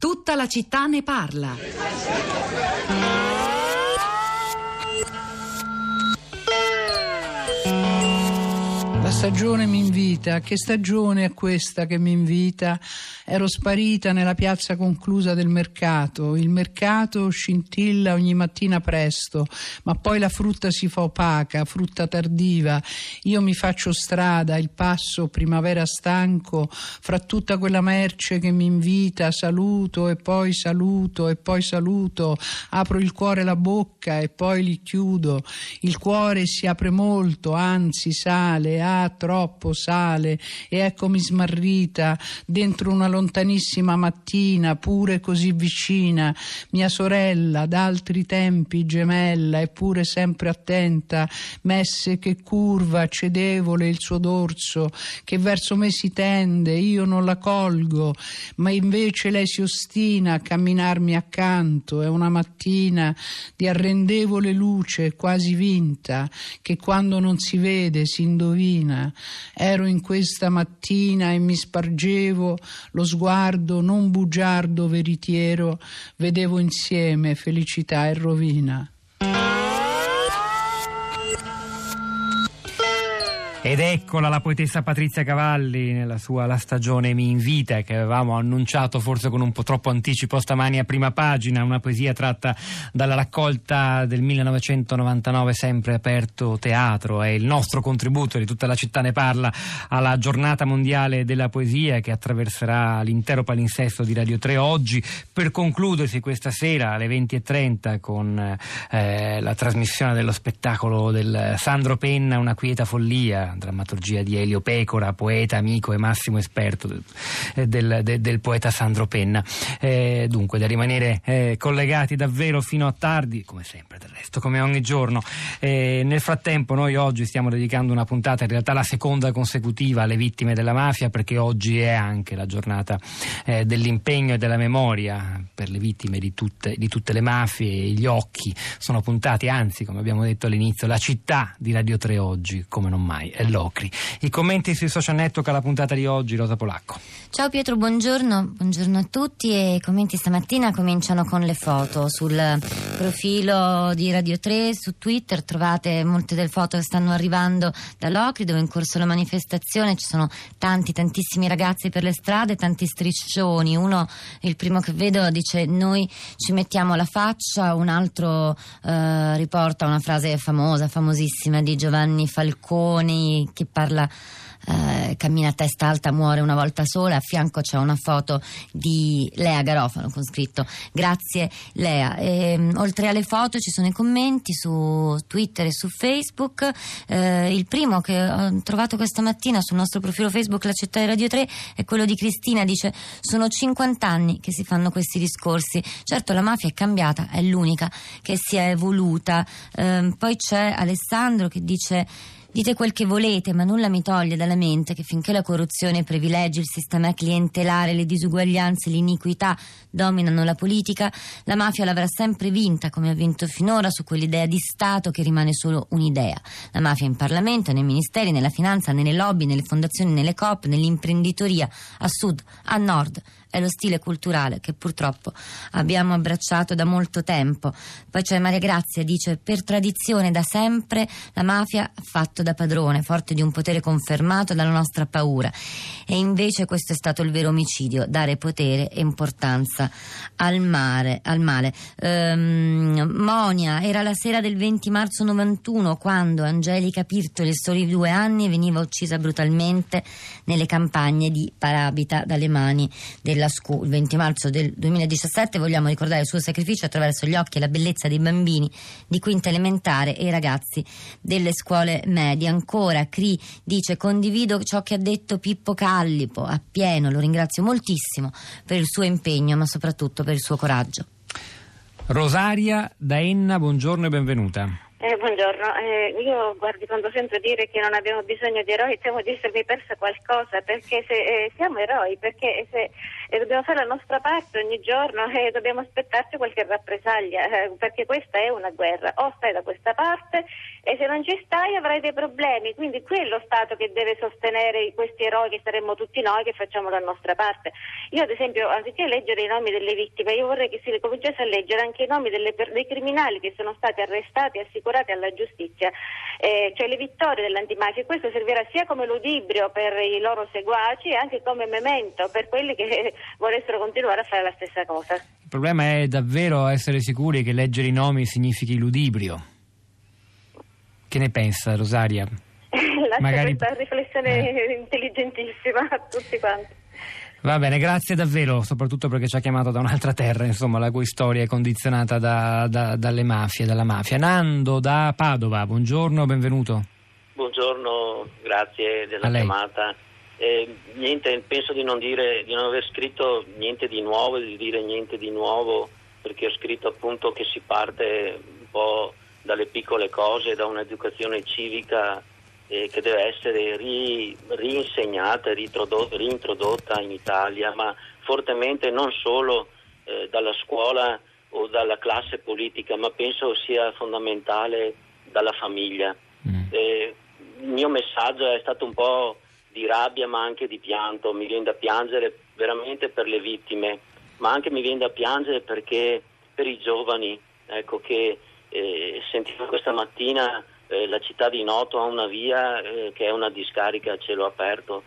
Tutta la città ne parla. La stagione mi invita, che stagione è questa che mi invita? Ero sparita nella piazza conclusa del mercato, il mercato scintilla ogni mattina presto, ma poi la frutta si fa opaca, frutta tardiva, io mi faccio strada, il passo primavera stanco, fra tutta quella merce che mi invita, saluto e poi saluto e poi saluto, apro il cuore e la bocca e poi li chiudo, il cuore si apre molto, anzi sale, ah troppo sale. E eccomi smarrita dentro una lontanissima mattina pure così vicina mia sorella d'altri tempi gemella eppure sempre attenta messe che curva cedevole il suo dorso che verso me si tende io non la colgo ma invece lei si ostina a camminarmi accanto è una mattina di arrendevole luce quasi vinta che quando non si vede si indovina. Ero in questa mattina e mi spargevo lo sguardo non bugiardo veritiero, vedevo insieme felicità e rovina. Ed eccola la poetessa Patrizia Cavalli nella sua La stagione mi invita che avevamo annunciato forse con un po' troppo anticipo stamani a prima pagina, una poesia tratta dalla raccolta del 1999 sempre aperto teatro, è il nostro contributo di tutta la città ne parla alla giornata mondiale della poesia che attraverserà l'intero palinsesto di Radio 3 oggi. Per concludersi questa sera alle 20.30 con eh, la trasmissione dello spettacolo del Sandro Penna, Una quieta follia drammaturgia di Elio Pecora, poeta, amico e massimo esperto del, eh, del, del, poeta Sandro Penna. Eh, dunque, da rimanere eh, collegati davvero fino a tardi, come sempre del resto, come ogni giorno. Eh, nel frattempo noi oggi stiamo dedicando una puntata, in realtà la seconda consecutiva, alle vittime della mafia, perché oggi è anche la giornata eh, dell'impegno e della memoria per le vittime di tutte, di tutte le mafie. Gli occhi sono puntati, anzi, come abbiamo detto all'inizio, la città di Radio 3 oggi, come non mai, Locri. I commenti sui social network alla puntata di oggi, Rosa Polacco. Ciao Pietro, buongiorno, buongiorno a tutti e i commenti stamattina cominciano con le foto. Sul profilo di Radio 3 su Twitter trovate molte delle foto che stanno arrivando da Locri dove è in corso la manifestazione ci sono tanti, tantissimi ragazzi per le strade, tanti striscioni. Uno, il primo che vedo, dice noi ci mettiamo la faccia, un altro eh, riporta una frase famosa, famosissima di Giovanni Falconi che parla eh, cammina a testa alta, muore una volta sola. A fianco c'è una foto di Lea Garofano con scritto Grazie Lea. E, ehm, oltre alle foto ci sono i commenti su Twitter e su Facebook. Eh, il primo che ho trovato questa mattina sul nostro profilo Facebook La Città di Radio 3 è quello di Cristina. Dice: Sono 50 anni che si fanno questi discorsi. Certo, la mafia è cambiata, è l'unica che si è evoluta. Eh, poi c'è Alessandro che dice. Dite quel che volete, ma nulla mi toglie dalla mente che finché la corruzione, i privilegi, il sistema clientelare, le disuguaglianze, l'iniquità dominano la politica, la mafia l'avrà sempre vinta come ha vinto finora su quell'idea di Stato che rimane solo un'idea. La mafia in Parlamento, nei ministeri, nella finanza, nelle lobby, nelle fondazioni, nelle COP, nell'imprenditoria, a sud, a nord è lo stile culturale che purtroppo abbiamo abbracciato da molto tempo. Poi c'è Maria Grazia, dice per tradizione da sempre la mafia ha fatto da padrone, forte di un potere confermato dalla nostra paura. E invece questo è stato il vero omicidio, dare potere e importanza al, mare, al male. Ehm, Monia, era la sera del 20 marzo 91 quando Angelica Pirtoli, soli due anni, veniva uccisa brutalmente nelle campagne di Parabita dalle mani della SCU il 20 marzo del 2017 vogliamo ricordare il suo sacrificio attraverso gli occhi e la bellezza dei bambini di quinta elementare e i ragazzi delle scuole medie. Ancora Cri dice condivido ciò che ha detto Pippo Callipo appieno, lo ringrazio moltissimo per il suo impegno ma soprattutto per il suo coraggio. Rosaria da Enna, buongiorno e benvenuta. Eh, buongiorno, eh, io guardi quando sento dire che non abbiamo bisogno di eroi temo di essermi persa qualcosa perché se, eh, siamo eroi, perché se e dobbiamo fare la nostra parte ogni giorno e dobbiamo aspettarci qualche rappresaglia, eh, perché questa è una guerra, o stai da questa parte e se non ci stai avrai dei problemi, quindi qui è lo Stato che deve sostenere questi eroi che saremmo tutti noi che facciamo la nostra parte. Io ad esempio, anziché leggere i nomi delle vittime, io vorrei che si cominciasse a leggere anche i nomi delle, dei criminali che sono stati arrestati e assicurati alla giustizia, eh, cioè le vittorie dell'antimafia. Questo servirà sia come ludibrio per i loro seguaci e anche come memento per quelli che vorressero continuare a fare la stessa cosa. Il problema è davvero essere sicuri che leggere i nomi significhi ludibrio. Che ne pensa Rosaria? Lascia Magari- questa riflessione intelligentissima a tutti quanti. Va bene, grazie davvero, soprattutto perché ci ha chiamato da un'altra terra, insomma, la cui storia è condizionata da- da- dalle mafie, dalla mafia. Nando da Padova, buongiorno, benvenuto. Buongiorno, grazie della chiamata. Eh, niente, penso di non, dire, di non aver scritto niente di nuovo, di dire niente di nuovo, perché ho scritto appunto che si parte un po' dalle piccole cose, da un'educazione civica eh, che deve essere ri- rinsegnata reintrodotta in Italia, ma fortemente non solo eh, dalla scuola o dalla classe politica, ma penso sia fondamentale dalla famiglia. Mm. Il mio messaggio è stato un po' di rabbia ma anche di pianto, mi viene da piangere veramente per le vittime, ma anche mi viene da piangere perché per i giovani, ecco che eh, sentivo questa mattina eh, la città di Noto ha una via eh, che è una discarica a cielo aperto.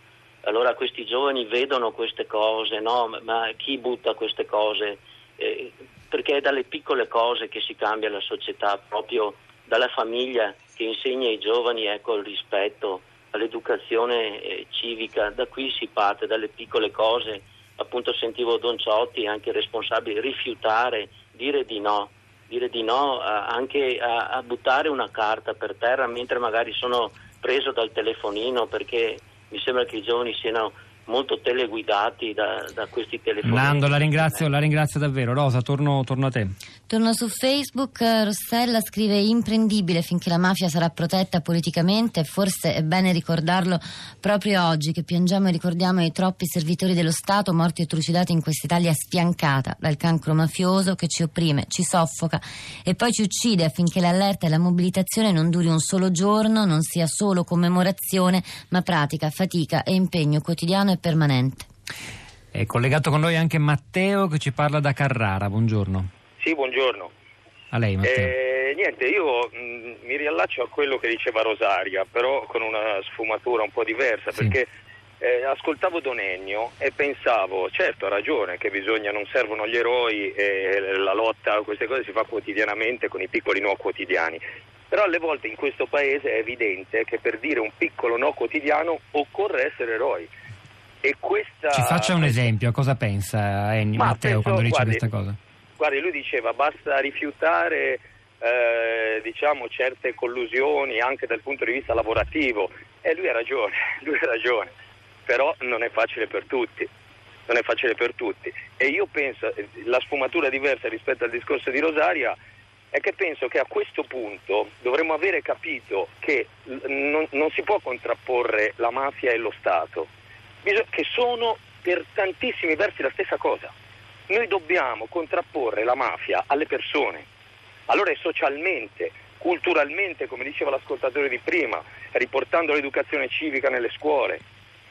Allora questi giovani vedono queste cose, no? ma, chi butta queste cose? Eh, perché è dalle piccole cose che si cambia la società, proprio dalla famiglia che insegna ai giovani ecco, il rispetto, all'educazione eh, civica, da qui si parte, dalle piccole cose. Appunto sentivo Don Ciotti, anche responsabile, rifiutare, dire di no, dire di no a- anche a, a buttare una carta per terra mentre magari sono preso dal telefonino perché mi sembra che i giovani siano molto teleguidati da, da questi telefoni. Nando, la ringrazio, la ringrazio davvero. Rosa, torno, torno a te. Torno su Facebook, Rossella scrive imprendibile finché la mafia sarà protetta politicamente, forse è bene ricordarlo proprio oggi che piangiamo e ricordiamo i troppi servitori dello Stato morti e trucidati in quest'Italia sfiancata dal cancro mafioso che ci opprime, ci soffoca e poi ci uccide affinché l'allerta e la mobilitazione non duri un solo giorno, non sia solo commemorazione, ma pratica, fatica e impegno quotidiano e permanente. È collegato con noi anche Matteo che ci parla da Carrara. Buongiorno. Sì, buongiorno. A lei, Matteo. Eh, niente, io mh, mi riallaccio a quello che diceva Rosaria, però con una sfumatura un po' diversa, Sì. perché eh, ascoltavo Don Ennio e pensavo, certo ha ragione, che bisogna, non servono gli eroi e la lotta a queste cose si fa quotidianamente con i piccoli no quotidiani. Però alle volte in questo paese è evidente che per dire un piccolo no quotidiano occorre essere eroi. E questa... Ci faccia un esempio, cosa pensa Ennio, Ma Matteo penso, quando dice guardi, questa cosa? Guardi, lui diceva basta rifiutare eh, diciamo, certe collusioni anche dal punto di vista lavorativo e lui ha ragione, lui ha ragione, però non è facile per tutti. Non è facile per tutti. E io penso, eh, la sfumatura diversa rispetto al discorso di Rosaria è che penso che a questo punto dovremmo avere capito che non, non si può contrapporre la mafia e lo Stato, che sono per tantissimi versi la stessa cosa. Noi dobbiamo contrapporre la mafia alle persone. Allora è socialmente, culturalmente, come diceva l'ascoltatore di prima, riportando l'educazione civica nelle scuole,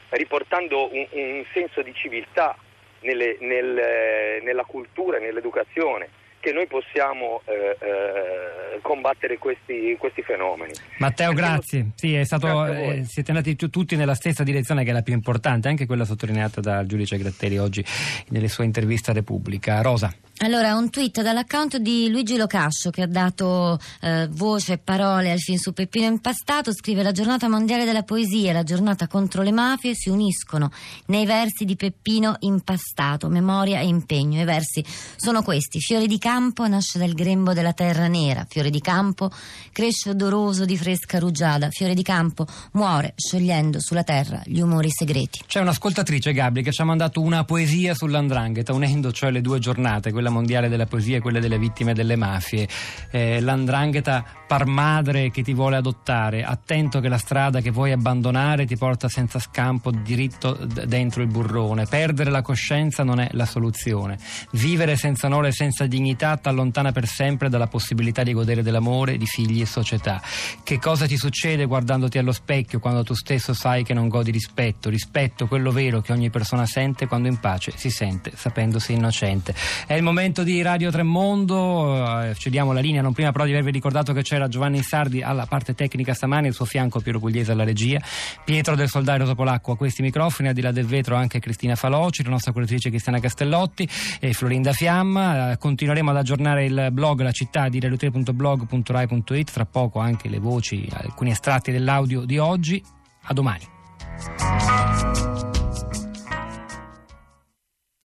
riportando un, un senso di civiltà nelle- nel, eh, nella cultura e nell'educazione, che noi possiamo eh, eh, combattere questi, questi fenomeni. Matteo, Perché- grazie. Sì, è stato, Grazie eh, siete andati tu- tutti nella stessa direzione che è la più importante, anche quella sottolineata dal giudice Gratteri oggi nelle sue interviste a Repubblica. Rosa. Allora, un tweet dall'account di Luigi Locascio che ha dato eh, voce e parole al film su Peppino Impastato, scrive la giornata mondiale della poesia e la giornata contro le mafie si uniscono nei versi di Peppino Impastato, memoria e impegno. I versi sono questi, fiore di campo nasce dal grembo della terra nera, fiore di campo cresce odoroso di fresca rugiada, fiore di campo muore sciogliendo sulla terra gli umori segreti. C'è un'ascoltatrice, Gabri, che ci ha mandato una poesia sull'andrangheta, unendo cioè le due giornate, quella mondiale della poesia e quella delle vittime delle mafie. Eh, l'andrangheta par madre che ti vuole adottare, attento che la strada che vuoi abbandonare ti porta senza scampo diritto dentro il burrone. Perdere la coscienza non è la soluzione. Vivere senza onore e senza dignità ti allontana per sempre dalla possibilità di godere dell'amore, di figli e società. Che cosa ti succede guardandoti allo specchio quando tu stesso sai che non godi rispetto? Rispetto, quello vero che ogni persona sente quando in pace si sente sapendosi innocente. È il momento di Radio Tremondo, eh, cediamo la linea, non prima però di avervi ricordato che c'era Giovanni Sardi alla parte tecnica stamani, al suo fianco Piero Pugliese alla regia, Pietro del Soldario Topolacco a questi microfoni, al di là del vetro anche Cristina Faloci, la nostra curatrice Cristiana Castellotti e Florinda Fiamma. Eh, continueremo ad aggiornare il blog La città di radiotre.blog.rai.it, tra poco anche le voci, alcuni estratti dell'audio di oggi. A domani.